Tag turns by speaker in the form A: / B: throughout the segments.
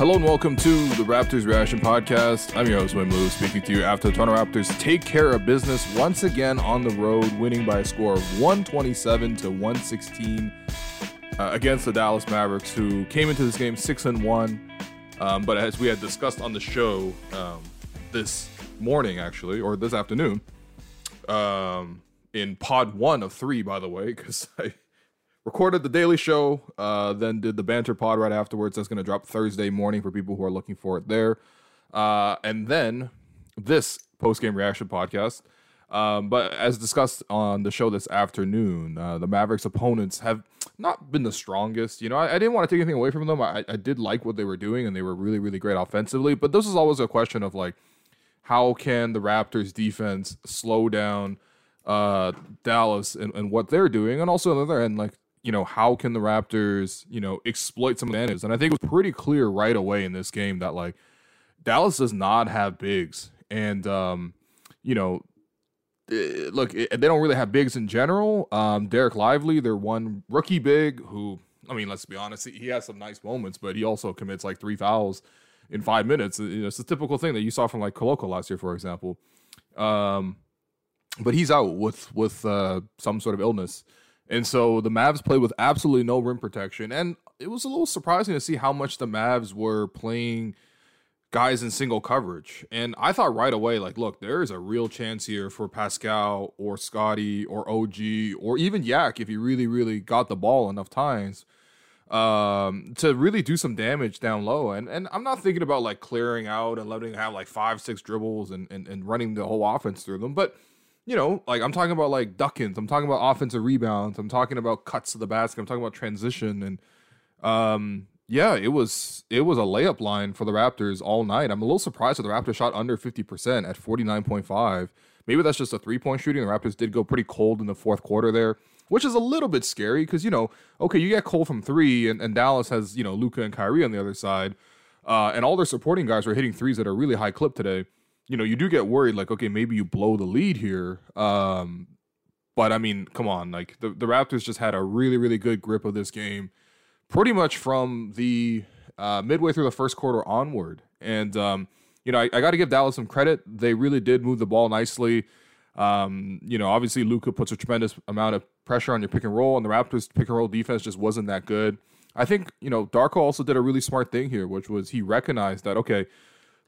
A: Hello and welcome to the Raptors Reaction Podcast. I'm your host, Wim Lou, speaking to you after the Toronto Raptors take care of business once again on the road, winning by a score of 127 to 116 uh, against the Dallas Mavericks, who came into this game six and one. Um, but as we had discussed on the show um, this morning, actually, or this afternoon, um, in pod one of three, by the way, because I recorded the daily show, uh, then did the banter pod right afterwards. That's going to drop Thursday morning for people who are looking for it there. Uh, and then this post game reaction podcast. Um, but as discussed on the show this afternoon, uh, the Mavericks opponents have not been the strongest. You know, I, I didn't want to take anything away from them. I, I, did like what they were doing, and they were really, really great offensively. But this is always a question of like, how can the Raptors defense slow down uh, Dallas and, and what they're doing? And also on the other end, like, you know, how can the Raptors, you know, exploit some advantages? And I think it was pretty clear right away in this game that like Dallas does not have bigs. And um, you know, eh, look, eh, they don't really have bigs in general. Um, Dereck Lively, their one rookie big, who I mean, let's be honest, he has some nice moments, but he also commits like three fouls in five minutes. You know, it's a typical thing that you saw from like Koloko last year, for example. Um, but he's out with with uh, some sort of illness. And so the Mavs played with absolutely no rim protection. And it was a little surprising to see how much the Mavs were playing guys in single coverage. And I thought right away, like, look, there is a real chance here for Pascal or Scottie or OG or even Yak if he really, really got the ball enough times um, to really do some damage down low. And and I'm not thinking about like clearing out and letting have like five, six dribbles and, and, and running the whole offense through them. But you know, like I'm talking about like duck-ins, I'm talking about offensive rebounds, I'm talking about cuts to the basket, I'm talking about transition, and um, yeah, it was it was a layup line for the Raptors all night. I'm a little surprised that the Raptors shot under 50% at 49.5. Maybe that's just a three point shooting. The Raptors did go pretty cold in the fourth quarter there, which is a little bit scary because you know, okay, you get cold from three, and, and Dallas has you know Luka and Kyrie on the other side, uh, and all their supporting guys were hitting threes at a really high clip today you know, you do get worried, like, okay, maybe you blow the lead here. Um, but I mean, come on, like the, the Raptors just had a really, really good grip of this game pretty much from the uh, midway through the first quarter onward. And, um, you know, I, I got to give Dallas some credit. They really did move the ball nicely. Um, you know, obviously Luka puts a tremendous amount of pressure on your pick and roll, and the Raptors pick and roll defense just wasn't that good. I think, you know, Darko also did a really smart thing here, which was he recognized that, okay,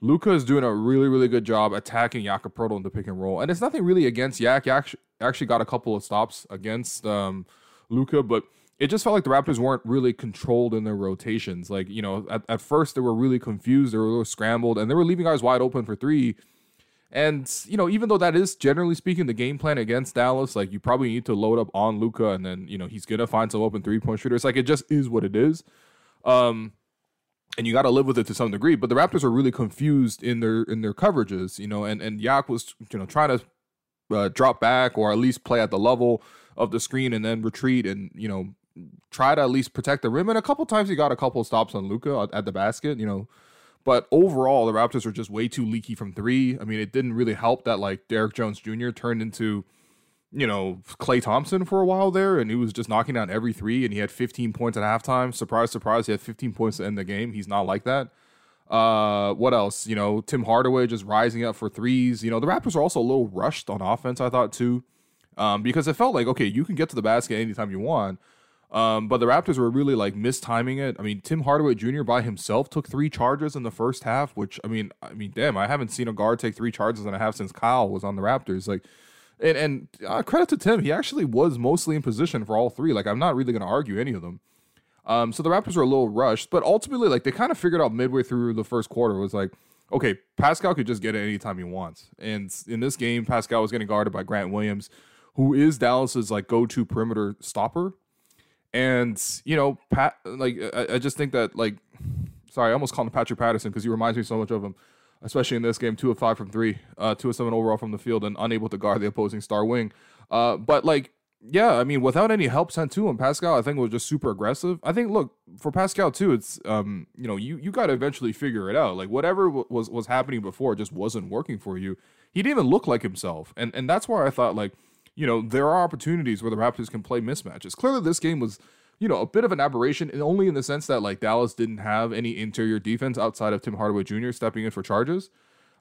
A: Luka is doing a really, really good job attacking Poeltl in the pick and roll. And it's nothing really against Yak. Yak actually got a couple of stops against um, Luka, but it just felt like the Raptors weren't really controlled in their rotations. Like, you know, at, at first they were really confused, they were a little scrambled, and they were leaving guys wide open for three. And, you know, even though that is generally speaking the game plan against Dallas, like you probably need to load up on Luka and then, you know, he's gonna find some open three point shooters. Like it just is what it is. Um, and you got to live with it to some degree. But the Raptors are really confused in their in their coverages, you know, and and Yak was you know trying to uh, drop back or at least play at the level of the screen and then retreat and you know try to at least protect the rim. And a couple times he got a couple stops on Luka at the basket, you know. But overall, the Raptors are just way too leaky from three. I mean, it didn't really help that like Derrick Jones Jr. turned into you know, Klay Thompson for a while there, and he was just knocking down every three, and he had 15 points at halftime. Surprise, surprise, he had 15 points to end the game. He's not like that. Uh, what else? You know, Tim Hardaway just rising up for threes. You know, the Raptors are also a little rushed on offense, I thought too, um, because it felt like okay, you can get to the basket anytime you want. Um, but the Raptors were really like mistiming it. I mean, Tim Hardaway Jr. by himself took three charges in the first half, which I mean, I mean, damn, I haven't seen a guard take three charges and a half since Kyle was on the Raptors. Like, and and uh, credit to Tim, he actually was mostly in position for all three. Like I'm not really going to argue any of them. Um, so the Raptors were a little rushed, but ultimately, like they kind of figured out midway through the first quarter was like, okay, Pascal could just get it anytime he wants. And in this game, Pascal was getting guarded by Grant Williams, who is Dallas's like go-to perimeter stopper. And you know, Pat, like I, I just think that like, sorry, I almost called him Patrick Patterson because he reminds me so much of him especially in this game, two of five from three, uh, two of seven overall from the field, and unable to guard the opposing star wing. Uh, but like, yeah, I mean, without any help sent to him, Pascal, I think was just super aggressive. I think, look, for Pascal too, it's um, you know, you you got to eventually figure it out. Like whatever w- was was happening before just wasn't working for you. He didn't even look like himself, and and that's why I thought like, you know, there are opportunities where the Raptors can play mismatches. Clearly, this game was you know, a bit of an aberration, and only in the sense that like Dallas didn't have any interior defense outside of Tim Hardaway Jr. stepping in for charges.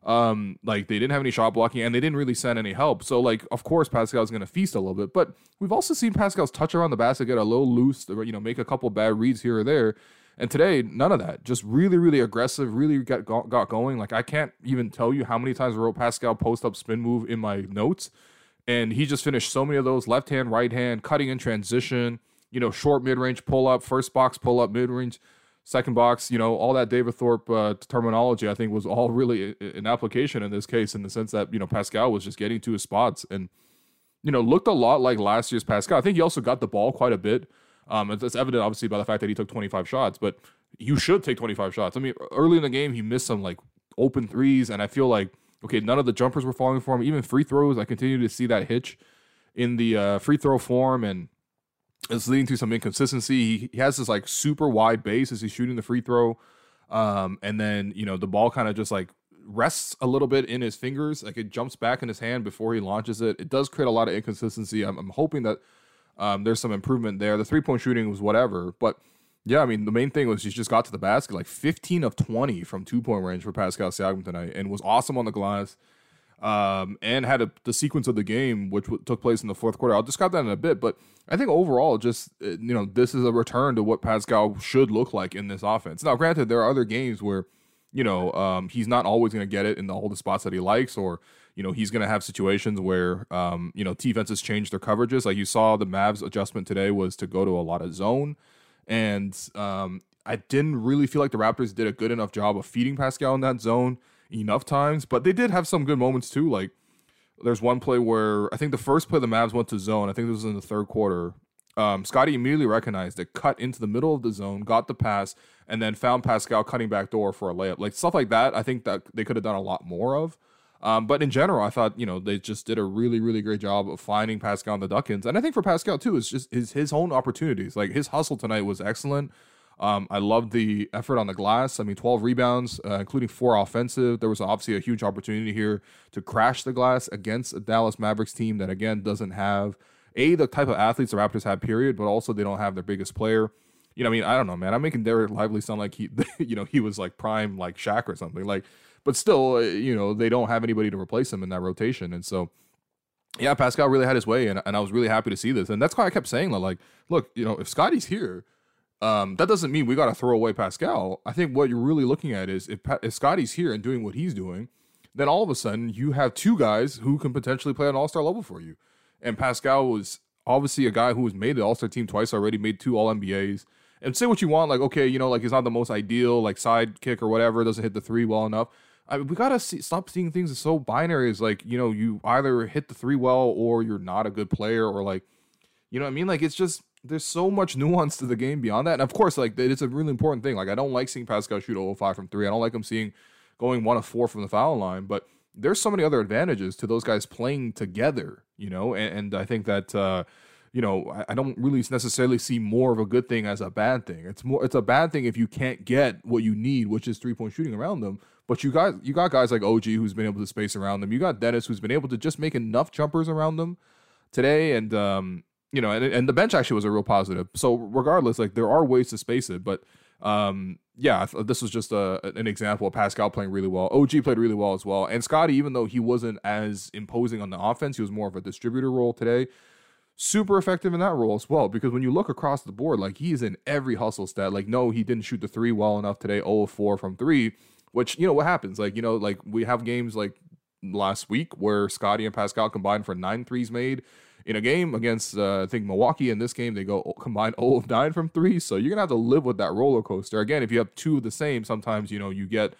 A: Um, like they didn't have any shot blocking and they didn't really send any help. So like, of course, Pascal's to feast a little bit, but we've also seen Pascal's touch around the basket get a little loose, you know, make a couple bad reads here or there. And today, none of that. Just really, really aggressive. Really got got going. Like I can't even tell you how many times I wrote Pascal post up spin move in my notes, and he just finished so many of those left hand, right hand, cutting in transition. You know, short mid range pull up, first box pull up, mid range second box, you know, all that David Thorpe uh, terminology, I think was all really an application in this case in the sense that, you know, Pascal was just getting to his spots and, you know, looked a lot like last year's Pascal. I think he also got the ball quite a bit. Um, it's evident, obviously, by the fact that he took 25 shots, but you should take 25 shots. I mean, early in the game, he missed some like open threes, and I feel like, okay, none of the jumpers were falling for him. Even free throws, I continue to see that hitch in the uh, free throw form, and it's leading to some inconsistency. He, he has this like super wide base as he's shooting the free throw. Um, and then, you know, the ball kind of just like rests a little bit in his fingers. Like it jumps back in his hand before he launches it. It does create a lot of inconsistency. I'm, I'm hoping that um, there's some improvement there. The three point shooting was whatever. But yeah, I mean, the main thing was he just got to the basket like 15 of 20 from two point range for Pascal Siakam tonight and was awesome on the glass um, and had a, the sequence of the game, which w- took place in the fourth quarter. I'll describe that in a bit, but I think overall, just uh, you know, this is a return to what Pascal should look like in this offense. Now, granted, there are other games where you know um, he's not always going to get it in all the spots that he likes, or you know he's going to have situations where um, you know defenses change their coverages. Like you saw, the Mavs adjustment today was to go to a lot of zone, and um, I didn't really feel like the Raptors did a good enough job of feeding Pascal in that zone enough times, but they did have some good moments too. Like there's one play where I think the first play the Mavs went to zone. I think this was in the third quarter. Um, Scottie immediately recognized it, cut into the middle of the zone, got the pass, and then found Pascal cutting back door for a layup. Like stuff like that, I think that they could have done a lot more of. Um, but in general, I thought you know they just did a really really great job of finding Pascal and the duck-ins, and I think for Pascal too, it's just his his own opportunities. Like his hustle tonight was excellent. Um, I loved the effort on the glass. I mean, 12 rebounds, uh, including four offensive. There was obviously a huge opportunity here to crash the glass against a Dallas Mavericks team that, again, doesn't have a the type of athletes the Raptors have, period, but also they don't have their biggest player. You know, I mean, I don't know, man. I'm making Dereck Lively sound like he, you know, he was like prime like Shaq or something. Like, but still, uh, you know, they don't have anybody to replace him in that rotation, and so yeah, Pascal really had his way, and, and I was really happy to see this. And that's why I kept saying, like, look, you know, if Scottie's here, um, that doesn't mean we got to throw away Pascal. I think what you're really looking at is if, pa- if Scottie's here and doing what he's doing, then all of a sudden you have two guys who can potentially play an all star level for you. And Pascal was obviously a guy who has made the all star team twice already, made two all NBAs. And say what you want, like, okay, you know, like he's not the most ideal, like sidekick or whatever, doesn't hit the three well enough. I mean, we gotta see, stop seeing things as so binary as like, you know, you either hit the three well or you're not a good player or like, you know what I mean? Like, it's just, there's so much nuance to the game beyond that. And of course, like it's a really important thing. Like I don't like seeing Pascal shoot 0 5 from three. I don't like him seeing going one of four from the foul line. But there's so many other advantages to those guys playing together, you know. And, and I think that uh, you know I, I, don't really necessarily see more of a good thing as a bad thing. It's more it's a bad thing if you can't get what you need, which is three point shooting around them. But you got you got guys like OG who's been able to space around them. You got Dennis who's been able to just make enough jumpers around them today, and um, you know, and, and the bench actually was a real positive. So regardless, like there are ways to space it, but um, yeah, this was just a, an example of Pascal playing really well. OG played really well as well, and Scottie, even though he wasn't as imposing on the offense, he was more of a distributor role today. Super effective in that role as well, because when you look across the board, like he is in every hustle stat. Like, no, he didn't shoot the three well enough today, 0 4 from three, which, you know, what happens? Like, you know, like we have games like last week where Scottie and Pascal combined for nine threes made in a game against uh, I think Milwaukee in this game they go combined 0 of 9 from 3 so you're to have to live with that roller coaster. Again if you have two of the same sometimes you know you get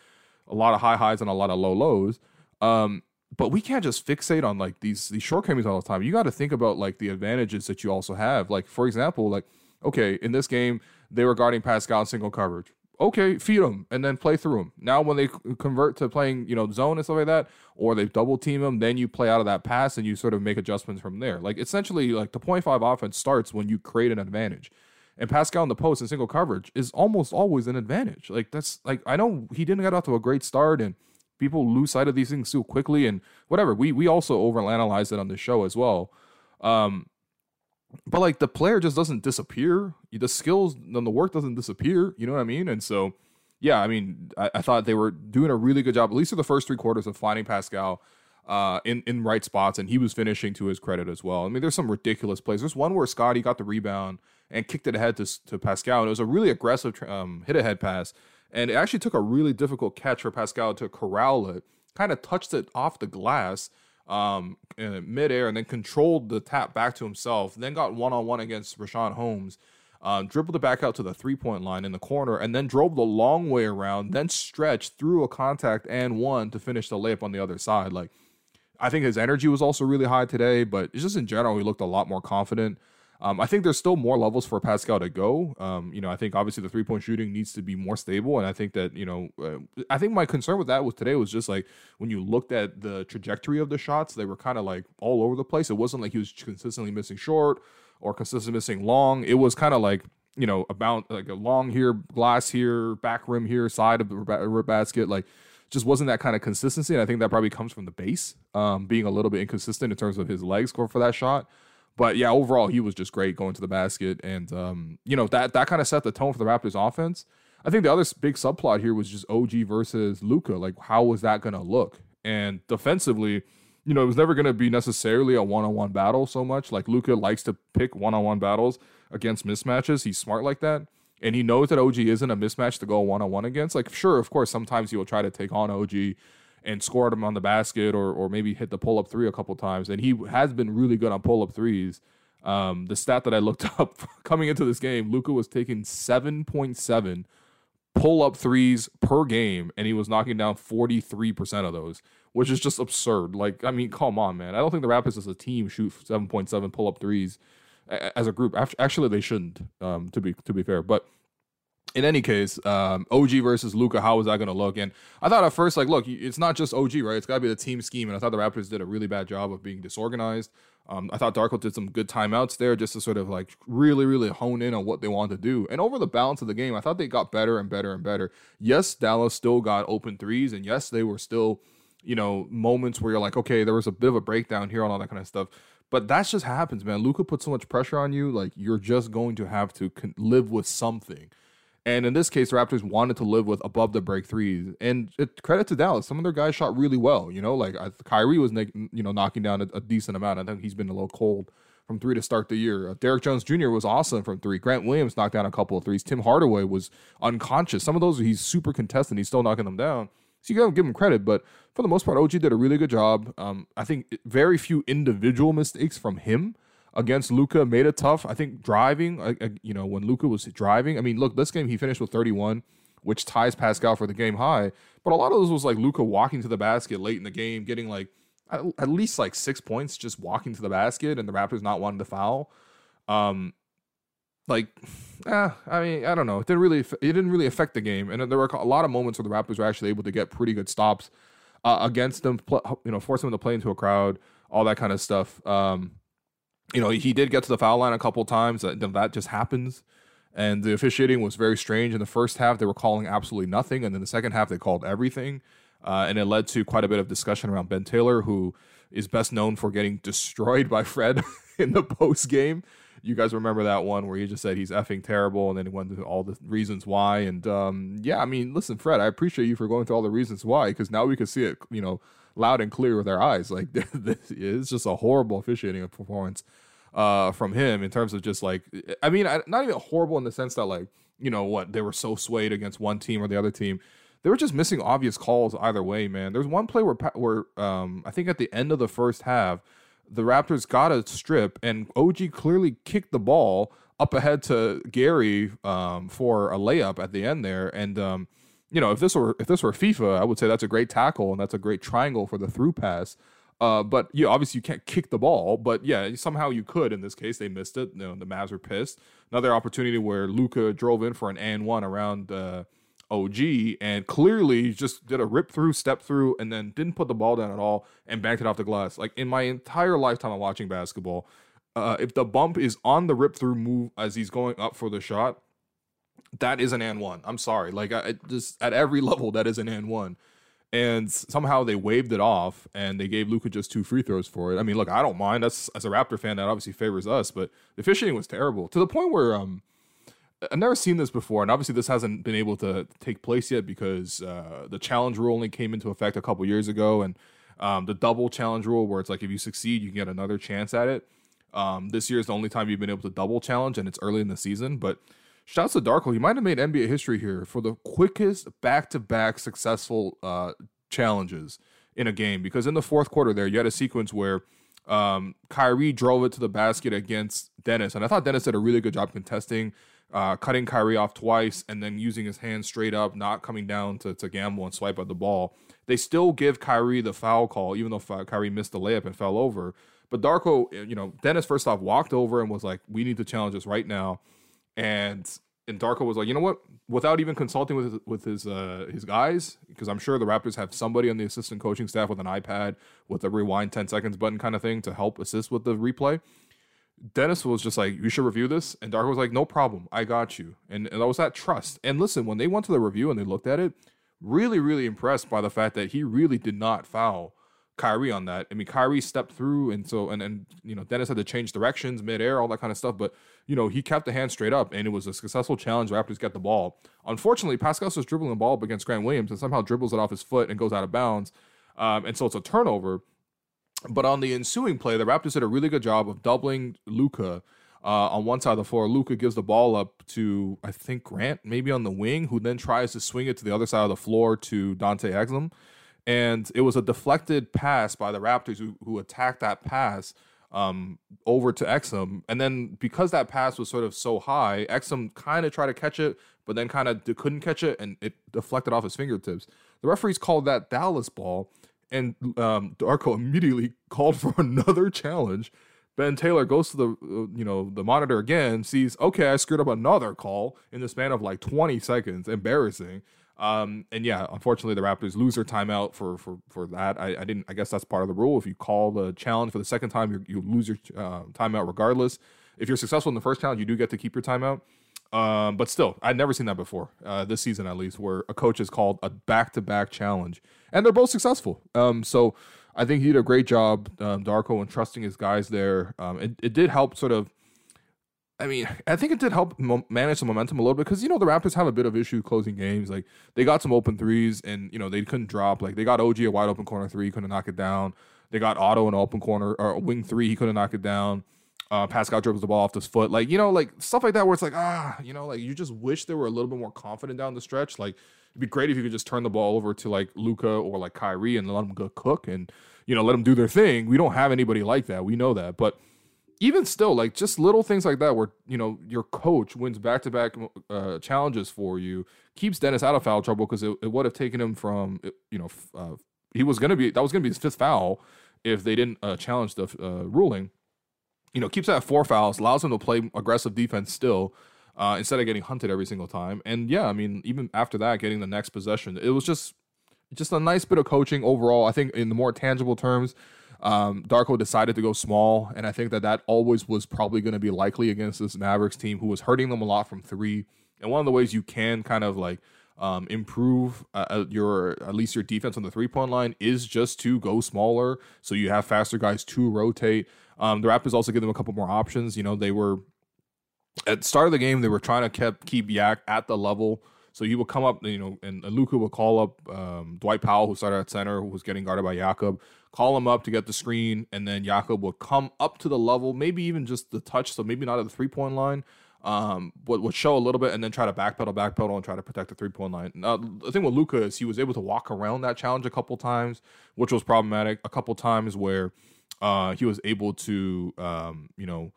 A: a lot of high highs and a lot of low lows. Um, but we can't just fixate on like these these shortcomings all the time. You got to think about like the advantages that you also have. Like for example like okay in this game they were guarding Pascal single coverage okay, feed them and then play through them. Now, when they convert to playing, you know, zone and stuff like that, or they double team them, then you play out of that pass and you sort of make adjustments from there. Like essentially, like the point five offense starts when you create an advantage. And Pascal in the post and single coverage is almost always an advantage. Like that's like I know he didn't get off to a great start and people lose sight of these things so quickly and whatever. We we also overanalyze it on the show as well. Um, but like the player just doesn't disappear. The skills and the work doesn't disappear. You know what I mean? And so, yeah, I mean, I, I thought they were doing a really good job, at least for the first three quarters, of finding Pascal uh, in in right spots, and he was finishing to his credit as well. I mean, there's some ridiculous plays. There's one where Scottie got the rebound and kicked it ahead to to Pascal, and it was a really aggressive um, hit ahead pass, and it actually took a really difficult catch for Pascal to corral it. Kind of touched it off the glass um, in midair, and then controlled the tap back to himself. Then got one on one against Richaun Holmes. Um, dribbled it back out to the three point line in the corner, and then drove the long way around, then stretched through a contact and one to finish the layup on the other side. Like I think his energy was also really high today, but just in general, he looked a lot more confident. Um, I think there's still more levels for Pascal to go. Um, you know, I think obviously the three point shooting needs to be more stable, and I think that you know, uh, I think my concern with that was today was just like when you looked at the trajectory of the shots, they were kind of like all over the place. It wasn't like he was consistently missing short or consistently missing long. It was kind of like you know about like a long here, glass here, back rim here, side of the basket, like just wasn't that kind of consistency. And I think that probably comes from the base um, being a little bit inconsistent in terms of his leg score for that shot. But yeah, overall, he was just great going to the basket. And, um, you know, that, that kind of set the tone for the Raptors offense. I think the other big subplot here was just OG versus Luka. Like, how was that going to look? And defensively, you know, it was never going to be necessarily a one on one battle so much. Like, Luka likes to pick one on one battles against mismatches. He's smart like that and he knows that OG isn't a mismatch to go one on one against. Like, sure, of course, sometimes he will try to take on OG and scored him on the basket or or maybe hit the pull up three a couple times. And he has been really good on pull up threes. Um, the stat that I looked up coming into this game, Luka was taking seven point seven pull up threes per game, and he was knocking down forty three percent of those, which is just absurd. Like, I mean, come on, man. I don't think the Raptors as a team shoot seven point seven pull up threes as a group. Actually, they shouldn't. Um, to be to be fair, but in any case, um, OG versus Luka, how was that going to look? And I thought at first, like, look, it's not just OG, right? It's got to be the team scheme. And I thought the Raptors did a really bad job of being disorganized. Um, I thought Darko did some good timeouts there just to sort of like really, really hone in on what they want to do. And over the balance of the game, I thought they got better and better and better. Yes, Dallas still got open threes, and yes, they were still, you know, moments where you're like, okay, there was a bit of a breakdown here and all that kind of stuff. But that just happens, man. Luka puts so much pressure on you, like you're just going to have to con- live with something. And in this case, the Raptors wanted to live with above the break threes. And it, credit to Dallas, some of their guys shot really well. You know, like Kyrie was, you know, knocking down a, a, decent amount. I think he's been a little cold from three to start the year. Uh, Derrick Jones Jr. was awesome from three. Grant Williams knocked down a couple of threes. Tim Hardaway was unconscious. Some of those he's super contested. He's still knocking them down. So you gotta give him credit, but for the most part, OG did a really good job. Um, I think very few individual mistakes from him against Luka made it tough. I think driving, uh, uh, you know, when Luka was driving, I mean, look, this game he finished with 31, which ties Pascal for the game high. But a lot of those was like Luka walking to the basket late in the game, getting like at, at, least like six points just walking to the basket, and the Raptors not wanting to foul. Um, like, eh, I mean, I don't know. It didn't really, it didn't really affect the game, and there were a lot of moments where the Raptors were actually able to get pretty good stops uh, against them. You know, force them to play into a crowd, all that kind of stuff. Um, you know, he did get to the foul line a couple times. That, that just happens. And the officiating was very strange. In the first half, they were calling absolutely nothing, and then the second half, they called everything. Uh, and it led to quite a bit of discussion around Ben Taylor, who is best known for getting destroyed by Fred in the post game you guys remember that one where he just said he's effing terrible, and then he went through all the reasons why. And um, yeah, I mean, listen, Fred, I appreciate you for going through all the reasons why, because now we can see it, you know, loud and clear with our eyes. Like this is just a horrible officiating performance uh, from him in terms of just like, I mean, not even horrible in the sense that like, you know, what they were so swayed against one team or the other team. They were just missing obvious calls either way, man. There's one play where, where um, I think at the end of the first half the Raptors got a strip, and OG clearly kicked the ball up ahead to Gary um, for a layup at the end there. And um, you know, if this were if this were FIFA, I would say that's a great tackle and that's a great triangle for the through pass. Uh, but you obviously you can't kick the ball, but yeah, somehow you could. In this case, they missed it. You know, the Mavs were pissed. Another opportunity where Luka drove in for an and one around. Uh, OG and clearly just did a rip through, step through, and then didn't put the ball down at all and banked it off the glass. Like in my entire lifetime of watching basketball, uh, if the bump is on the rip through move as he's going up for the shot, that is an and one. I'm sorry. Like I just at every level, that is an and one. And somehow they waved it off and they gave Luka just two free throws for it. I mean, look, I don't mind. That's as a Raptor fan, that obviously favors us, but the officiating was terrible to the point where um, I've never seen this before, and obviously this hasn't been able to take place yet because uh, the challenge rule only came into effect a couple years ago, and um, the double challenge rule, where it's like if you succeed, you can get another chance at it. Um, this year is the only time you've been able to double challenge, and it's early in the season, but Shouts to Darko. He might have made NBA history here for the quickest back-to-back successful uh, challenges in a game. Because in the fourth quarter, there you had a sequence where um, Kyrie drove it to the basket against Dennis, and I thought Dennis did a really good job contesting, uh, cutting Kyrie off twice, and then using his hands straight up, not coming down to, to gamble and swipe at the ball. They still give Kyrie the foul call, even though Kyrie missed the layup and fell over. But Darko, you know, Dennis first off walked over and was like, "We need to challenge this right now." And and Darko was like, you know what? Without even consulting with his, with his uh, his guys, because I'm sure the Raptors have somebody on the assistant coaching staff with an iPad with a rewind 10 seconds button kind of thing to help assist with the replay. Dennis was just like, you should review this, and Darko was like, no problem, I got you, and, and that was that trust. And listen, when they went to the review and they looked at it, really really impressed by the fact that he really did not foul Kyrie on that. I mean, Kyrie stepped through, and so and and you know Dennis had to change directions midair, all that kind of stuff. But you know he kept the hand straight up, and it was a successful challenge. Raptors get the ball. Unfortunately, Pascal was dribbling the ball up against Grant Williams, and somehow dribbles it off his foot and goes out of bounds, um, and so it's a turnover. But on the ensuing play, the Raptors did a really good job of doubling Luka. Uh, on one side of the floor, Luka gives the ball up to I think Grant, maybe on the wing, who then tries to swing it to the other side of the floor to Dante Exum and it was a deflected pass by the Raptors who, who attacked that pass um, over to Exum. And then because that pass was sort of so high, Exum kind of tried to catch it, but then kind of couldn't catch it and it deflected off his fingertips. The referees called that Dallas ball, and um, Darko immediately called for another challenge. Ben Taylor goes to the uh, you know the monitor again, sees okay, I screwed up another call in the span of like 20 seconds. Embarrassing. Um, and yeah, unfortunately, the Raptors lose their timeout for for for that. I, I didn't. I guess that's part of the rule. If you call the challenge for the second time, you lose your uh, timeout regardless. If you're successful in the first challenge, you do get to keep your timeout. Um, but still, I'd never seen that before uh, this season, at least, where a coach is called a back-to-back challenge, and they're both successful. Um, so I think he did a great job, um, Darko, in trusting his guys there. Um, it, it did help sort of I mean, I think it did help mo- manage the momentum a little bit because you know the Raptors have a bit of issue closing games. Like they got some open threes and you know they couldn't drop. Like they got OG a wide open corner three, couldn't knock it down. They got Otto an open corner or a wing three, he couldn't knock it down. Uh, Pascal dribbles the ball off his foot, like you know, like stuff like that where it's like ah, you know, like you just wish they were a little bit more confident down the stretch. Like it'd be great if you could just turn the ball over to like Luka or like Kyrie and let them go cook and you know let them do their thing. We don't have anybody like that. We know that, but even still, like just little things like that, where you know your coach wins back to back challenges for you, keeps Dennis out of foul trouble because it, it would have taken him from you know uh, he was gonna be that was gonna be his fifth foul if they didn't uh, challenge the uh, ruling. You know, keeps that four fouls, allows him to play aggressive defense still. Uh, instead of getting hunted every single time, and yeah, I mean, even after that, getting the next possession, it was just, just a nice bit of coaching overall. I think in the more tangible terms, um, Darko decided to go small, and I think that that always was probably going to be likely against this Mavericks team, who was hurting them a lot from three. And one of the ways you can kind of like um, improve uh, uh your at least your defense on the three point line is just to go smaller, so you have faster guys to rotate. Um, the Raptors also give them a couple more options. You know, they were at the start of the game they were trying to keep keep Yak at the level. So he would come up, you know, and Luka would call up um, Dwight Powell, who started at center, who was getting guarded by Jakob call him up to get the screen, and then Jakob would come up to the level, maybe even just the touch, so maybe not at the three point line, um, but would show a little bit and then try to backpedal, backpedal, and try to protect the three point line. Now, the thing with Luka is he was able to walk around that challenge a couple times, which was problematic. A couple times where uh, he was able to, um, you know,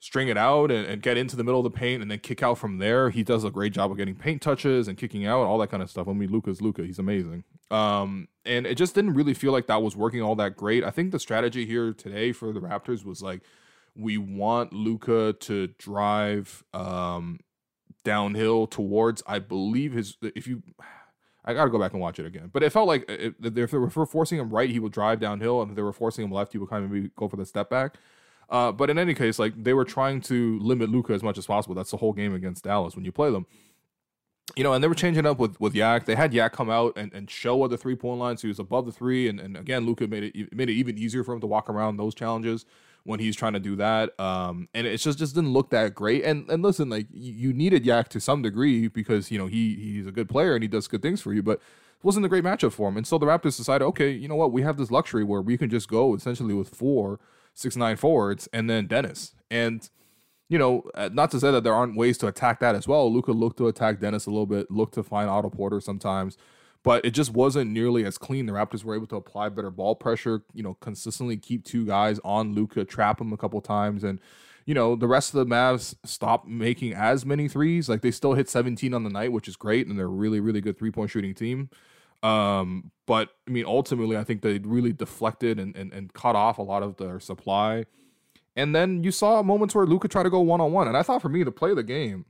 A: string it out and, and, get into the middle of the paint and then kick out from there. He does a great job of getting paint touches and kicking out, all that kind of stuff. I mean, Luka's Luka. He's amazing. Um, and it just didn't really feel like that was working all that great. I think the strategy here today for the Raptors was like, we want Luka to drive um, downhill towards, I believe his, if you, I got to go back and watch it again. But it felt like if they were forcing him right, he would drive downhill. And if they were forcing him left, he would kind of maybe go for the step back. Uh, but in any case, like they were trying to limit Luka as much as possible. That's the whole game against Dallas when you play them. You know, and they were changing up with with Yak. They had Yak come out and, and show at the three point line, so he was above the three. And, and again, Luka made it made it even easier for him to walk around those challenges when he's trying to do that. Um, and it just just didn't look that great. And and listen, like you needed Yak to some degree because you know he he's a good player and he does good things for you, but it wasn't a great matchup for him. And so the Raptors decided, okay, you know what, we have this luxury where we can just go essentially with four six nine forwards and then Dennis and you know, uh, not to say that there aren't ways to attack that as well. Luka looked to attack Dennis a little bit, looked to find Otto Porter sometimes, but it just wasn't nearly as clean. The Raptors were able to apply better ball pressure, you know, consistently keep two guys on Luka, trap him a couple times, and you know, the rest of the Mavs stopped making as many threes. Like they still hit 17 on the night, which is great, and they're really, really good three point shooting team. Um, but I mean, ultimately, I think they really deflected and, and, and cut off a lot of their supply. And then you saw moments where Luka tried to go one on one. And I thought for me, to play the game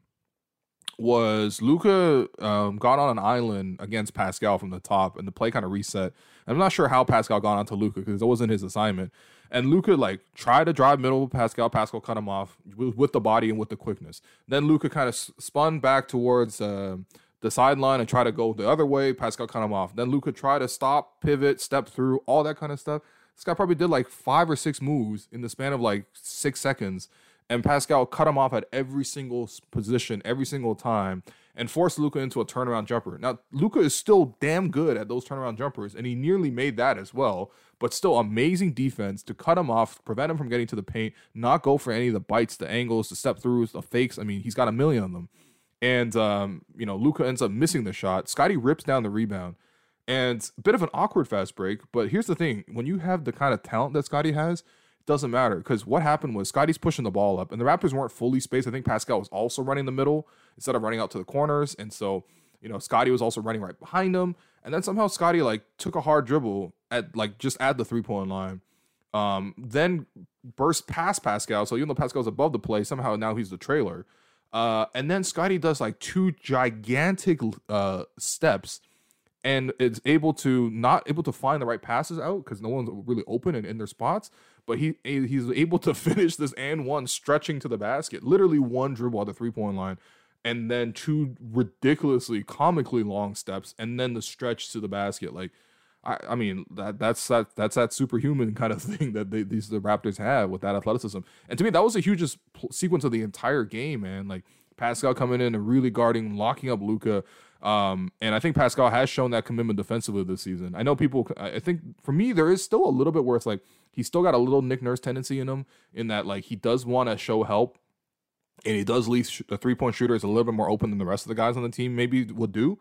A: was Luka um, got on an island against Pascal from the top, and the play kind of reset. I'm not sure how Pascal got onto Luka because it wasn't his assignment. And Luka like tried to drive middle with Pascal. Pascal cut him off with, the body and with the quickness. Then Luka kind of spun back towards uh, the sideline and try to go the other way. Pascal cut him off. Then Luka tried to stop, pivot, step through, all that kind of stuff. This guy probably did like five or six moves in the span of like six seconds, and Pascal cut him off at every single position, every single time, and forced Luka into a turnaround jumper. Now, Luka is still damn good at those turnaround jumpers, and he nearly made that as well. But still, amazing defense to cut him off, prevent him from getting to the paint, not go for any of the bites, the angles, the step throughs, the fakes. I mean, he's got a million of them. And um, you know, Luka ends up missing the shot. Scottie rips down the rebound. And a bit of an awkward fast break, but here's the thing: when you have the kind of talent that Scottie has, it doesn't matter because what happened was Scottie's pushing the ball up, and the Raptors weren't fully spaced. I think Pascal was also running the middle instead of running out to the corners, and so you know Scottie was also running right behind him, and then somehow Scottie like took a hard dribble at like just at the three point line, um, then burst past Pascal. So even though Pascal's above the play, somehow now he's the trailer. Uh, and then Scottie does like two gigantic uh, steps and is able to not able to find the right passes out because no one's really open and in their spots. But he he's able to finish this and one stretching to the basket, literally one dribble at the three point line, and then two ridiculously comically long steps, and then the stretch to the basket. Like, I, I mean that that's that that's that superhuman kind of thing that they, these the Raptors have with that athleticism. And to me, that was the hugest sequence of the entire game, man. Like Pascal coming in and really guarding, locking up Luka. um, and I think Pascal has shown that commitment defensively this season. I know people. I think for me, there is still a little bit where it's like he's still got a little Nick Nurse tendency in him, in that like he does want to show help, and he does leave the three point shooter is a little bit more open than the rest of the guys on the team maybe would do.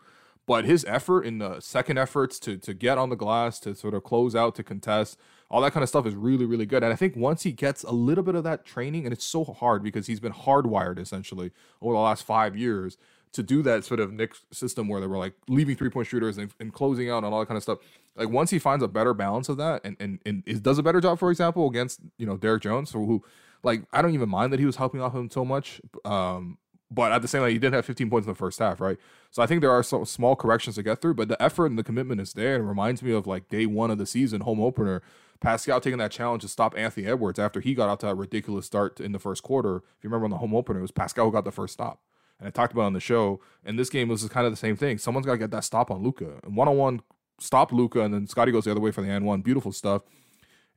A: But his effort in the second efforts to to get on the glass, to sort of close out, to contest, all that kind of stuff is really really good. And I think once he gets a little bit of that training, and it's so hard because he's been hardwired essentially over the last five years to do that sort of Nick system where they were like leaving three point shooters and, and, closing out and all that kind of stuff. Like once he finds a better balance of that and and, and is, does a better job, for example, against you know Derrick Jones, who like I don't even mind that he was helping off him so much. Um, but at the same time, he didn't have 15 points in the first half, right? So I think there are some small corrections to get through, but the effort and the commitment is there. And reminds me of like day one of the season, home opener. Pascal taking that challenge to stop Anthony Edwards after he got out to that ridiculous start in the first quarter. If you remember on the home opener, it was Pascal who got the first stop and I talked about on the show. And this game was kind of the same thing. Someone's got to get that stop on Luka. And one on one stop Luka. and then Scottie goes the other way for the and one. Beautiful stuff.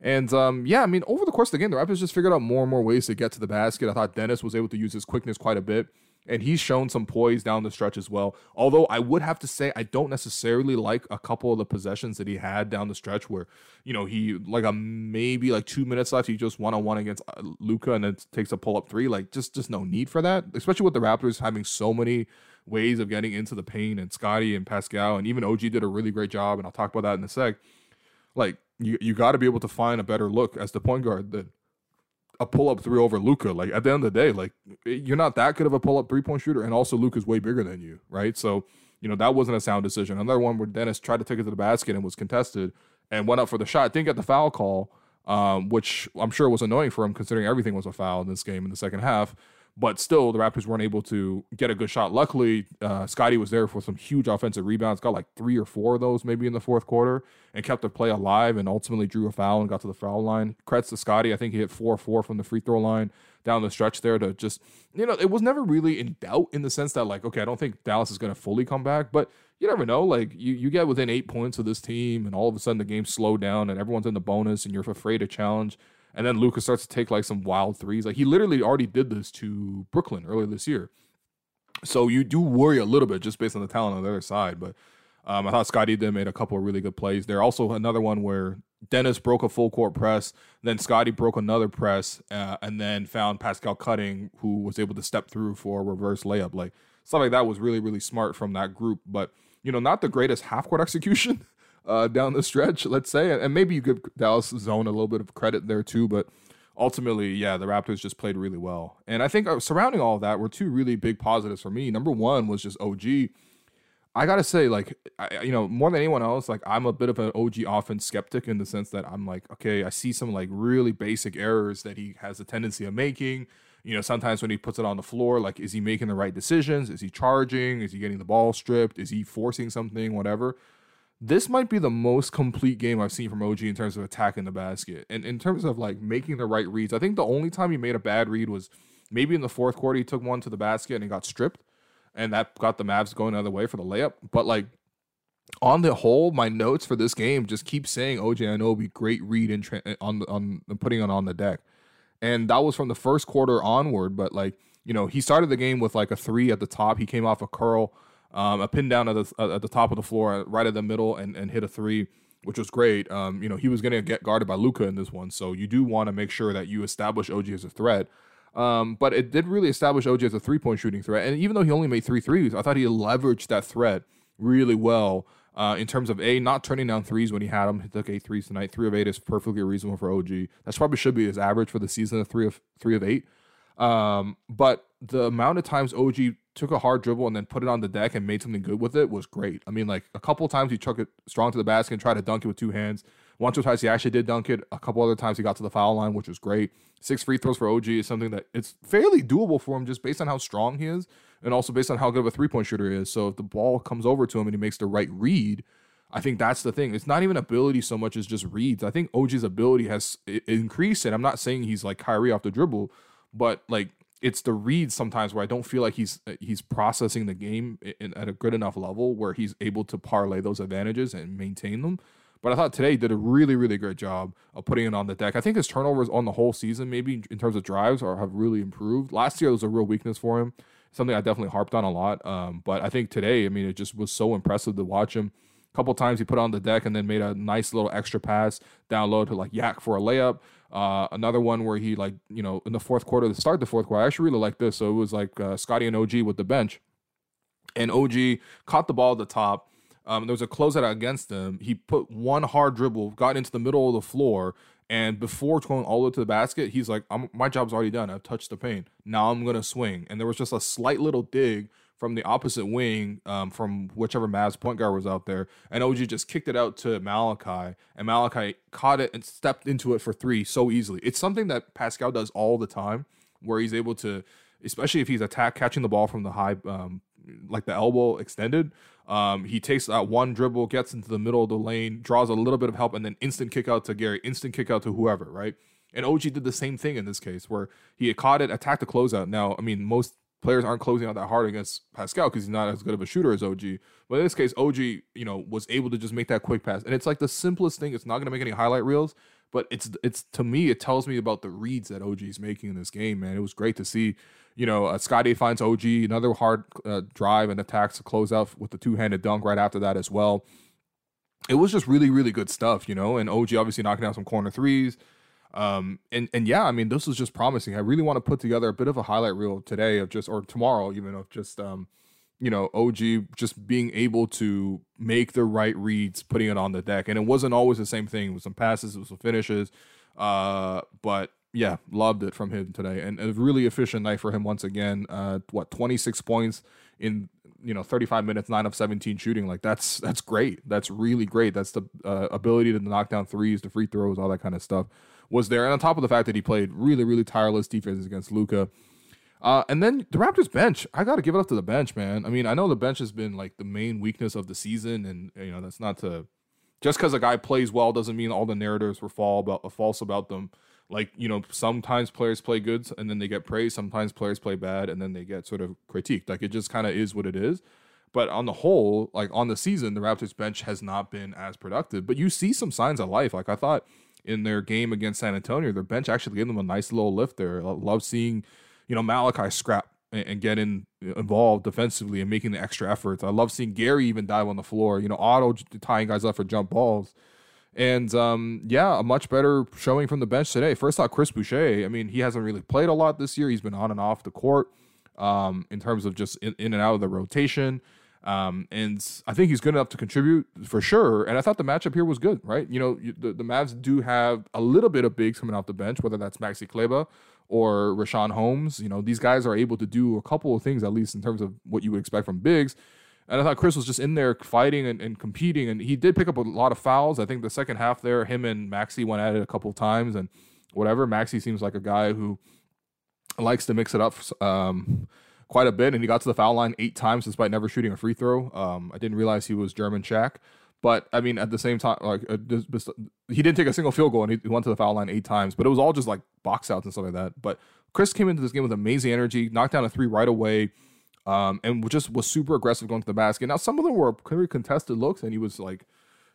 A: And um, yeah, I mean, over the course of the game, the Raptors just figured out more and more ways to get to the basket. I thought Dennis was able to use his quickness quite a bit and he's shown some poise down the stretch as well. Although I would have to say I don't necessarily like a couple of the possessions that he had down the stretch where you know he like a maybe like two minutes left he just one on one against uh, Luka and then takes a pull up three. Like just just no need for that, especially with the Raptors having so many ways of getting into the paint and Scottie and Pascal and even OG did a really great job and I'll talk about that in a sec. Like you you got to be able to find a better look as the point guard that a pull up three over Luka. Like at the end of the day, like you're not that good of a pull up three point shooter, and also Luka's way bigger than you, right? So you know that wasn't a sound decision. Another one where Dennis tried to take it to the basket and was contested and went up for the shot. Didn't get the foul call, um, which I'm sure was annoying for him considering everything was a foul in this game in the second half. But still the Raptors weren't able to get a good shot. Luckily, uh, Scottie was there for some huge offensive rebounds, got like three or four of those maybe in the fourth quarter, and kept the play alive, and ultimately drew a foul and got to the foul line. Credits to Scottie, I think he hit four or four from the free throw line down the stretch there to just you know it was never really in doubt in the sense that like okay I don't think Dallas is going to fully come back, but you never know. Like you you get within eight points of this team, and all of a sudden the game slowed down, and everyone's in the bonus, and you're afraid to challenge and then Luka starts to take like some wild threes. Like he literally already did this to Brooklyn earlier this year. So you do worry a little bit just based on the talent on the other side. But um, I thought Scottie did made a couple of really good plays. There also another one where Dennis broke a full court press, then Scottie broke another press, uh, and then found Pascal Cutting, who was able to step through for a reverse layup. Like stuff like that was really really smart from that group. But you know, not the greatest half court execution uh, down the stretch, let's say. And maybe you give Dallas zone a little bit of credit there too, but ultimately, yeah, the Raptors just played really well. And I think uh, surrounding all that were two really big positives for me. Number one was just OG. I gotta say, like, I, you know, more than anyone else, like, I'm a bit of an OG offense skeptic in the sense that I'm like, okay, I see some like really basic errors that he has a tendency of making. You know, sometimes when he puts it on the floor, like, is he making the right decisions? Is he charging? Is he getting the ball stripped? Is he forcing something? Whatever this might be the most complete game I've seen from OG in terms of attacking the basket. And in terms of like making the right reads, I think the only time he made a bad read was maybe in the fourth quarter he took one to the basket and he got stripped. And that got the Mavs going the other way for the layup. But like on the whole, my notes for this game just keep saying OG Anunoby great read in tra- on on putting it on the deck, and that was from the first quarter onward. But like you know, he started the game with like a three at the top. He came off a curl um, a pin down at the at the top of the floor, right at the middle, and and hit a three, which was great. Um, you know, he was going to get guarded by Luka in this one, so you do want to make sure that you establish OG as a threat. Um, but it did really establish OG as a three point shooting threat, and even though he only made three threes, I thought he leveraged that threat really well. Uh, in terms of a not turning down threes when he had them, he took eight threes tonight. Three of eight is perfectly reasonable for OG. That's probably should be his average for the season of three of three of eight. Um, but the amount of times OG took a hard dribble and then put it on the deck and made something good with it was great. I mean, like a couple times he took it strong to the basket and tried to dunk it with two hands. Once or twice he actually did dunk it. A couple other times he got to the foul line, which was great. Six free throws for OG is something that it's fairly doable for him just based on how strong he is and also based on how good of a three point shooter he is. So if the ball comes over to him and he makes the right read, I think that's the thing. It's not even ability so much as just reads. I think OG's ability has increased, and I'm not saying he's like Kyrie off the dribble, but like it's the reads sometimes where I don't feel like he's uh, he's processing the game in, at a good enough level where he's able to parlay those advantages and maintain them. But I thought today he did a really really great job of putting it on the deck. I think his turnovers on the whole season, maybe in terms of drives, are have really improved. Last year was a real weakness for him, something I definitely harped on a lot. Um, but I think today, I mean, it just was so impressive to watch him. A couple times he put on the deck and then made a nice little extra pass down low to like Yak for a layup. Uh, another one where he like you know in the fourth quarter, the start the fourth quarter, I actually really like this. So it was like uh, Scottie and OG with the bench, and OG caught the ball at the top. Um, there was a closeout against him. He put one hard dribble, got into the middle of the floor, and before going all the way to the basket, he's like, "My job's already done. I've touched the paint. Now I'm gonna swing." And there was just a slight little dig from the opposite wing, um, from whichever Mavs point guard was out there, and OG just kicked it out to Malachi, and Malachi caught it and stepped into it for three so easily. It's something that Pascal does all the time, where he's able to, especially if he's attack catching the ball from the high, um, like the elbow extended. Um, he takes that one dribble, gets into the middle of the lane, draws a little bit of help, and then instant kick out to Gary, instant kick out to whoever, right? And OG did the same thing in this case, where he caught it, attacked the closeout. Now, I mean, most players aren't closing out that hard against Pascal because he's not as good of a shooter as OG. But in this case, OG, you know, was able to just make that quick pass. And it's like the simplest thing. It's not going to make any highlight reels, but it's it's to me, it tells me about the reads that OG is making in this game, man. It was great to see. You know, uh, Scottie finds OG another hard uh, drive and attacks to close out with the two handed dunk right after that as well. It was just really, really good stuff, you know. And OG obviously knocking out some corner threes. Um, and and yeah, I mean, this was just promising. I really want to put together a bit of a highlight reel today of just or tomorrow, even of just um, you know, OG just being able to make the right reads, putting it on the deck. And it wasn't always the same thing. It was some passes, it was some finishes. Uh, but yeah, loved it from him today. And a really efficient night for him once again. Uh, what, 26 points in you know 35 minutes 9 of 17 shooting like that's that's great that's really great that's the uh, ability to knock down threes the free throws all that kind of stuff was there. And on top of the fact that he played really, really tireless defenses against Luka. Uh, and then the Raptors bench, I got to give it up to the bench, man. I mean, I know the bench has been like the main weakness of the season, and you know that's not to just because a guy plays well doesn't mean all the narratives were fall about false about them. Like you know, sometimes players play good and then they get praised. Sometimes players play bad and then they get sort of critiqued. Like it just kind of is what it is. But on the whole, like on the season, the Raptors bench has not been as productive. But you see some signs of life. Like I thought in their game against San Antonio, their bench actually gave them a nice little lift there. I love seeing you know, Malachi scrap and, and get in involved defensively and making the extra efforts. I love seeing Gary even dive on the floor. You know, Otto tying guys up for jump balls. And um, yeah, a much better showing from the bench today. First off, Chris Boucher. I mean, he hasn't really played a lot this year. He's been on and off the court um, in terms of just in, in and out of the rotation. Um, and I think he's good enough to contribute for sure. And I thought the matchup here was good, right? You know, the, the Mavs do have a little bit of bigs coming off the bench, whether that's Maxi Kleber or Richaun Holmes. You know, these guys are able to do a couple of things, at least in terms of what you would expect from bigs. And I thought Chris was just in there fighting and, and competing. And he did pick up a lot of fouls. I think the second half there, him and Maxi went at it a couple of times and whatever. Maxi seems like a guy who likes to mix it up. Um, quite a bit, and he got to the foul line eight times despite never shooting a free throw. Um, I didn't realize he was German Shaq, but I mean, at the same time, like uh, he didn't take a single field goal, and he went to the foul line eight times. But it was all just like box outs and stuff like that. But Chris came into this game with amazing energy, knocked down a three right away, um, and just was super aggressive going to the basket. Now some of them were very contested looks, and he was like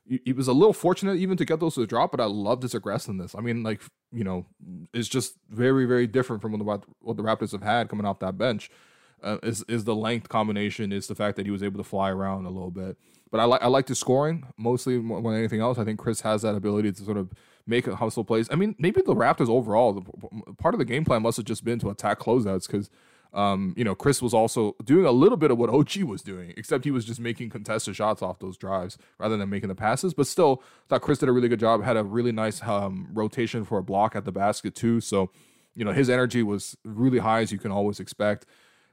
A: he was a little fortunate even to get those to drop, but I loved his aggressiveness. I mean, like you know, it's just very, very different from what the, what the Raptors have had coming off that bench uh, is is the length combination, is the fact that he was able to fly around a little bit. But I like I like the scoring mostly more than anything else. I think Chris has that ability to sort of make a hustle plays. I mean, maybe the Raptors overall, the, part of the game plan must have just been to attack closeouts because. Um, you know, Chris was also doing a little bit of what OG was doing, except he was just making contested shots off those drives rather than making the passes. But still, thought Chris did a really good job. Had a really nice um, rotation for a block at the basket too. So, you know, his energy was really high as you can always expect.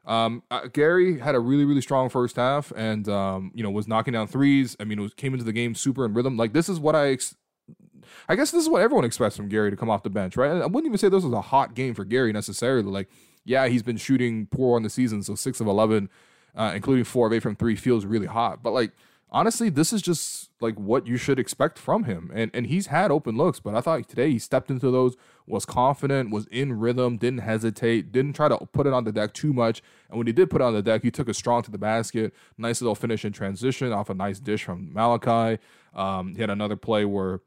A: Um, uh, Gary had a really, really strong first half, and um, you know was knocking down threes. I mean, it was, came into the game super in rhythm. Like this is what I, ex- I guess this is what everyone expects from Gary to come off the bench, right? I wouldn't even say this was a hot game for Gary necessarily. Like, yeah, he's been shooting poor on the season, so six of eleven, uh, including four of eight from three, feels really hot. But like honestly, this is just like what you should expect from him. And and he's had open looks, but I thought today he stepped into those, was confident, was in rhythm, didn't hesitate, didn't try to put it on the deck too much. And when he did put it on the deck, he took it strong to the basket. Nice little finish in transition off a nice dish from Malachi. Um, he had another play where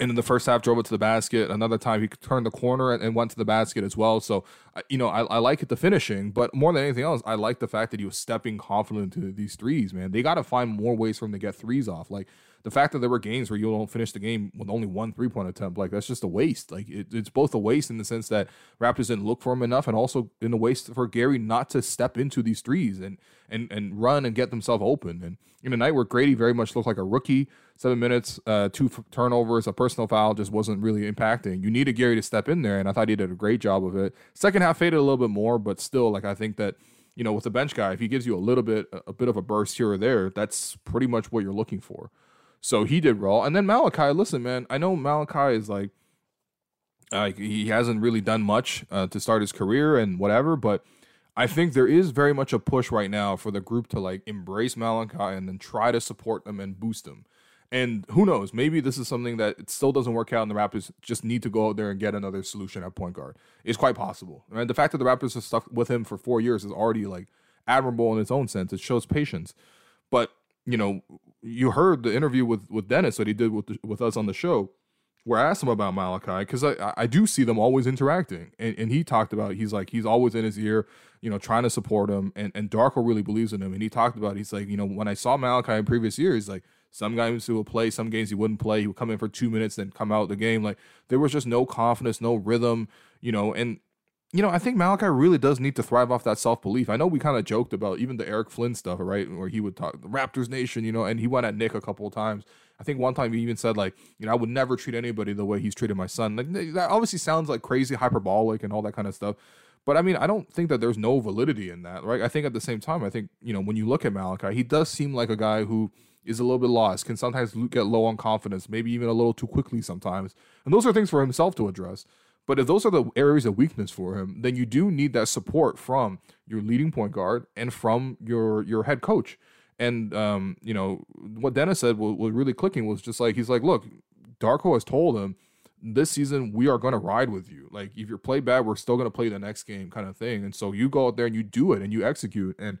A: and in the first half drove it to the basket. Another time he turned the corner and, went to the basket as well. So, you know, I, I, like it the finishing, but more than anything else, I like the fact that he was stepping confident into these threes. Man, they got to find more ways for him to get threes off. Like the fact that there were games where you don't finish the game with only one three point attempt, like that's just a waste. Like it, it's both a waste in the sense that Raptors didn't look for him enough, and also in a waste for Gary not to step into these threes and and and run and get themselves open. And in a night where Gradey very much looked like a rookie, seven minutes, uh, two f- turnovers, a personal foul just wasn't really impacting. You needed Gary to step in there, and I thought he did a great job of it. Second half faded a little bit more, but still, like I think that you know with a bench guy, if he gives you a little bit a bit of a burst here or there, that's pretty much what you're looking for. So he did well. And then Malachi, listen, man, I know Malachi is like, like he hasn't really done much uh, to start his career and whatever, but I think there is very much a push right now for the group to like embrace Malachi and then try to support them and boost them. And who knows, maybe this is something that it still doesn't work out and the Raptors just need to go out there and get another solution at point guard. It's quite possible. And the fact that the Raptors have stuck with him for four years is already like admirable in its own sense. It shows patience. But you know, you heard the interview with with Dennis that he did with the, with us on the show, where I asked him about Malachi because I I do see them always interacting, and, and he talked about he's like he's always in his ear, you know, trying to support him, and and Darko really believes in him, and he talked about he's like you know when I saw Malachi in previous years, like some games he would play, some games he wouldn't play, he would come in for two minutes, then come out the game, like there was just no confidence, no rhythm, you know, and you know, I think Malachi really does need to thrive off that self belief. I know we kind of joked about even the Eric Flynn stuff, right? Where he would talk Raptors Nation, you know, and he went at Nick a couple of times. I think one time he even said like, you know, I would never treat anybody the way he's treated my son. Like that obviously sounds like crazy hyperbolic and all that kind of stuff. But I mean, I don't think that there's no validity in that, right? I think at the same time, I think you know when you look at Malachi, he does seem like a guy who is a little bit lost, can sometimes get low on confidence, maybe even a little too quickly sometimes, and those are things for himself to address. But if those are the areas of weakness for him, then you do need that support from your leading point guard and from your your head coach. And um, you know what Dennis said was, was really clicking was just like he's like, look, Darko has told him this season we are going to ride with you. Like if you're play bad, we're still going to play the next game, kind of thing. And so you go out there and you do it and you execute. And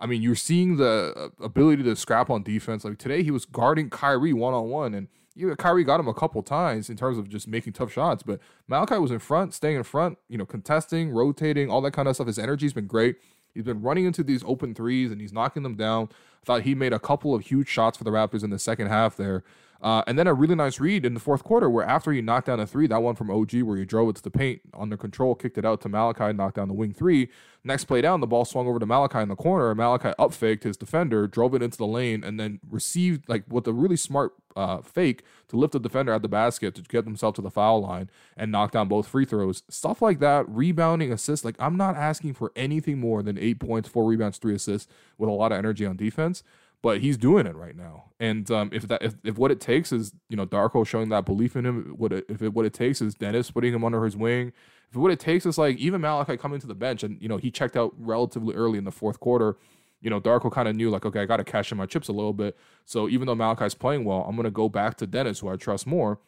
A: I mean, you're seeing the uh, ability to scrap on defense. Like today, he was guarding Kyrie one on one, and know, Kyrie got him a couple times in terms of just making tough shots. But Malachi was in front, staying in front, you know, contesting, rotating, all that kind of stuff. His energy's been great. He's been running into these open threes and he's knocking them down. I thought he made a couple of huge shots for the Raptors in the second half there. Uh, and then a really nice read in the fourth quarter where after he knocked down a three, that one from OG where he drove it to the paint under control, kicked it out to Malachi, knocked down the wing three. Next play down, the ball swung over to Malachi in the corner. Malachi up faked his defender, drove it into the lane, and then received like with a really smart uh, fake to lift the defender at the basket to get himself to the foul line and knock down both free throws. Stuff like that, rebounding, assists. Like I'm not asking for anything more than eight points, four rebounds, three assists with a lot of energy on defense but he's doing it right now. And um, if that if, if what it takes is you know Darko showing that belief in him, what it, if it, what it takes is Dennis putting him under his wing, if what it takes is like even Malachi coming to the bench and you know he checked out relatively early in the fourth quarter. You know, Darko kind of knew like, okay, I got to cash in my chips a little bit. So even though Malachi's playing well, I'm gonna go back to Dennis, who I trust more.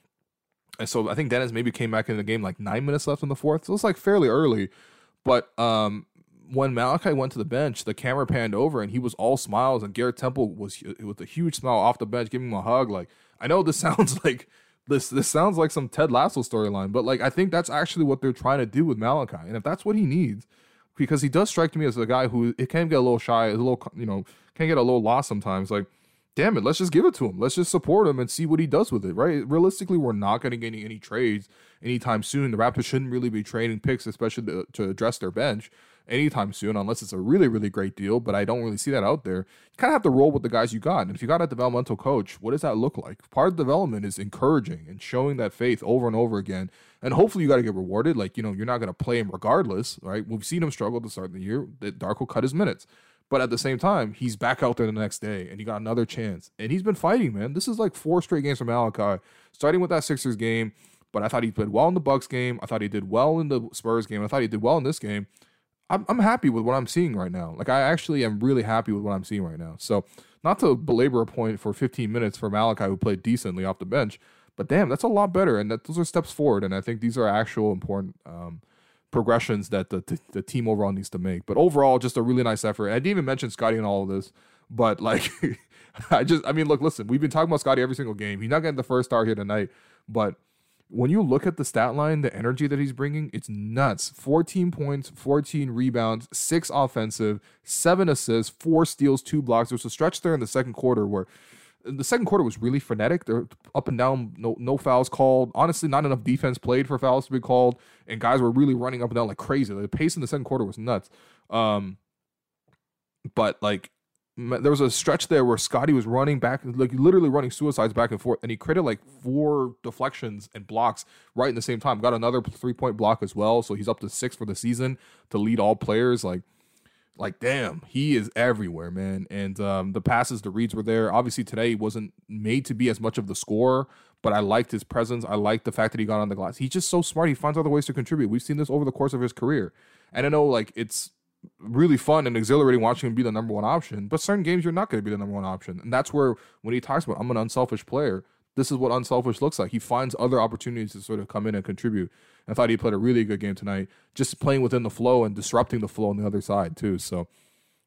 A: And so I think Dennis maybe came back in the game like nine minutes left in the fourth. So it's like fairly early. But um, when Malachi went to the bench, the camera panned over and he was all smiles, and Garrett Temple was uh, with a huge smile off the bench, giving him a hug. Like I know this sounds like this this sounds like some Ted Lasso storyline, but like I think that's actually what they're trying to do with Malachi, and if that's what he needs, because he does strike me as a guy who it can get a little shy, a little you know can get a little lost sometimes. Like, damn it, let's just give it to him. Let's just support him and see what he does with it. Right? Realistically, we're not going to get any, any trades anytime soon. The Raptors shouldn't really be trading picks, especially to, to address their bench anytime soon, unless it's a really, really great deal. But I don't really see that out there. You kind of have to roll with the guys you got. And if you got a developmental coach, what does that look like? Part of development is encouraging and showing that faith over and over again. And hopefully you got to get rewarded. Like, you know, you're not going to play him regardless, right? We've seen him struggle to start the year. Darko cut his minutes. But at the same time, he's back out there the next day and he got another chance. And he's been fighting, man. This is like four straight games from Malachi, starting with that Sixers game. But I thought he played well in the Bucks game. I thought he did well in the Spurs game. I thought he did well in this game. I'm, I'm happy with what I'm seeing right now. Like I actually am really happy with what I'm seeing right now. So not to belabor a point for 15 minutes for Malachi who played decently off the bench, but damn, that's a lot better, and that those are steps forward. And I think these are actual important um, progressions that the, the, the team overall needs to make. But overall, just a really nice effort. I didn't even mention Scottie in all of this, but like I just I mean, look, listen, we've been talking about Scottie every single game. He's not getting the first star here tonight, but when you look at the stat line, the energy that he's bringing, it's nuts. 14 points, 14 rebounds, six offensive, seven assists, four steals, two blocks. There was a stretch there in the second quarter where the second quarter was really frenetic. They're up and down, no no fouls called. Honestly, not enough defense played for fouls to be called, and guys were really running up and down like crazy. The pace in the second quarter was nuts. Um, but like there was a stretch there where Scottie was running back, like literally running suicides back and forth, and he created like four deflections and blocks right in the same time. Got another three point block as well, so he's up to six for the season to lead all players. Like, like damn, he is everywhere, man. And um, the passes, the reads were there. Obviously today he wasn't made to be as much of the scorer, but I liked his presence. I liked the fact that he got on the glass. He's just so smart. He finds other ways to contribute. We've seen this over the course of his career, and I know like it's really fun and exhilarating watching him be the number one option. But certain games you're not going to be the number one option, and that's where when he talks about I'm an unselfish player, this is what unselfish looks like. He finds other opportunities to sort of come in and contribute. I thought he played a really good game tonight, just playing within the flow and disrupting the flow on the other side too. So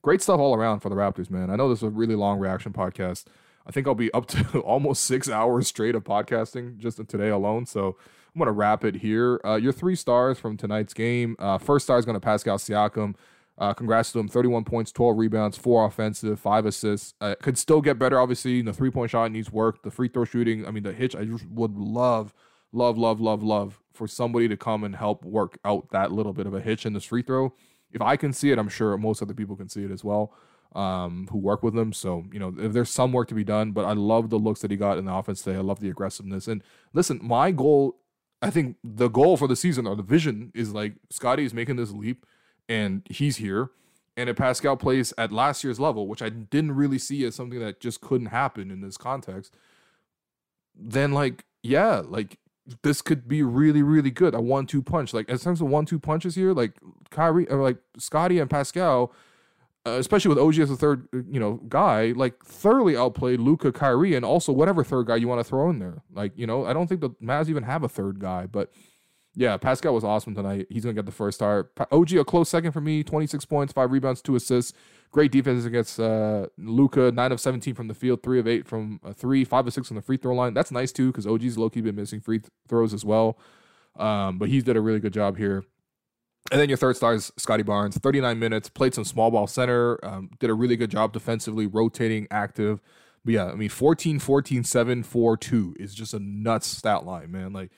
A: great stuff all around for the Raptors, man. I know this is a really long reaction podcast. I think I'll be up to almost six hours straight of podcasting just today alone. So I'm going to wrap it here. Uh, your three stars from tonight's game. Uh, first star is going to Pascal Siakam. Uh, congrats to him. 31 points, 12 rebounds, four offensive, five assists. Uh, could still get better, obviously. The three point shot needs work. The free throw shooting, I mean, the hitch, I just would love, love, love, love, love for somebody to come and help work out that little bit of a hitch in this free throw. If I can see it, I'm sure most other people can see it as well um, who work with him. So, you know, if there's some work to be done, but I love the looks that he got in the offense today. I love the aggressiveness. And listen, my goal, I think the goal for the season or the vision is like Scottie is making this leap and he's here. And if Pascal plays at last year's level, which I didn't really see as something that just couldn't happen in this context, then like, yeah, like this could be really, really good. A one-two punch. Like in terms of one-two punches here, like Kyrie or like Scottie and Pascal, uh, especially with OG as the third, uh, you know, guy, like thoroughly outplayed Luka, Kyrie, and also whatever third guy you want to throw in there. Like you know, I don't think the Mavs even have a third guy, but yeah, Pascal was awesome tonight. He's gonna get the first start. OG a close second for me. Twenty six points, five rebounds, two assists. Great defense against uh, Luka. Nine of seventeen from the field, three of eight from a three, five of six on the free throw line. That's nice too because OG's low key been missing free th- throws as well. Um, but he's did a really good job here. And then your third star is Scottie Barnes. 39 minutes, played some small ball center, um, did a really good job defensively, rotating, active. But yeah, I mean, 14, 14, 7, 4, 2 is just a nuts stat line, man. Like,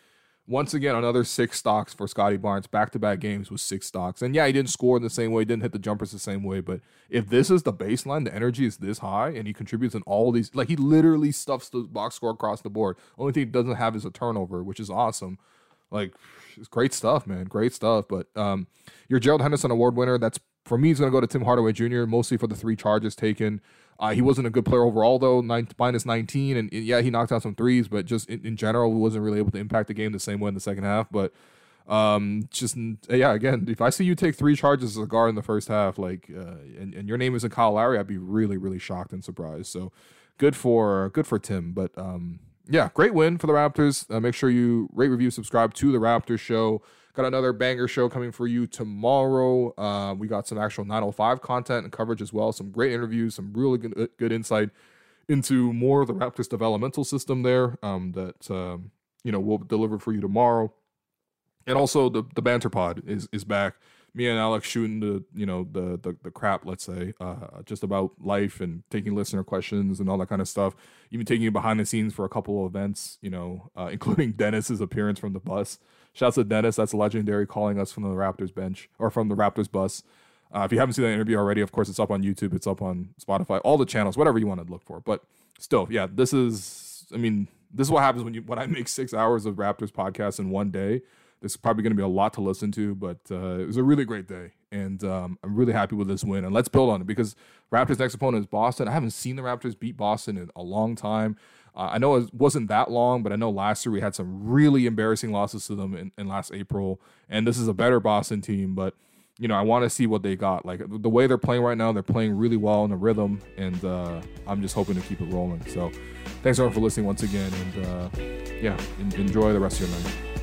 A: once again, another six stocks for Scottie Barnes. Back to back games with six stocks. And yeah, he didn't score in the same way, didn't hit the jumpers the same way. But if this is the baseline, the energy is this high, and he contributes in all these, like, he literally stuffs the box score across the board. Only thing he doesn't have is a turnover, which is awesome. Like, it's great stuff, man. Great stuff. But um, your Gerald Henderson Award winner, that's for me, is going to go to Tim Hardaway Jr., mostly for the three charges taken. Uh, he wasn't a good player overall, though, nine, minus 19. And, and, yeah, he knocked out some threes, but just in, in general, wasn't really able to impact the game the same way in the second half. But um, just, yeah, again, if I see you take three charges as a guard in the first half, like, uh, and, and your name isn't Kyle Lowry, I'd be really, really shocked and surprised. So good for, good for Tim. But, um, yeah, great win for the Raptors. Uh, make sure you rate, review, subscribe to the Raptors show. Got another banger show coming for you tomorrow. Uh, we got some actual 905 content and coverage as well. Some great interviews, some really good, uh, good insight into more of the Raptors developmental system there um, that um, you know we'll deliver for you tomorrow. And also the the banter pod is is back me and Alex shooting the you know the the, the crap, let's say, uh, just about life and taking listener questions and all that kind of stuff. Even taking behind the scenes for a couple of events, you know, uh, including Dennis's appearance from the bus. Shouts to Dennis, that's legendary, calling us from the Raptors bench or from the Raptors bus. Uh, if you haven't seen that interview already, of course, it's up on YouTube, it's up on Spotify, all the channels, whatever you want to look for. But still, yeah, this is, I mean, this is what happens when you when I make six hours of Raptors podcast in one day. There's probably going to be a lot to listen to, but uh, it was a really great day, and um, I'm really happy with this win. And let's build on it because Raptors' next opponent is Boston. I haven't seen the Raptors beat Boston in a long time. Uh, I know it wasn't that long, but I know last year we had some really embarrassing losses to them in, in last April, and this is a better Boston team, but you know, I want to see what they got. Like the way they're playing right now, they're playing really well in the rhythm, and uh, I'm just hoping to keep it rolling. So, thanks everyone for listening once again, and uh, yeah, enjoy the rest of your night.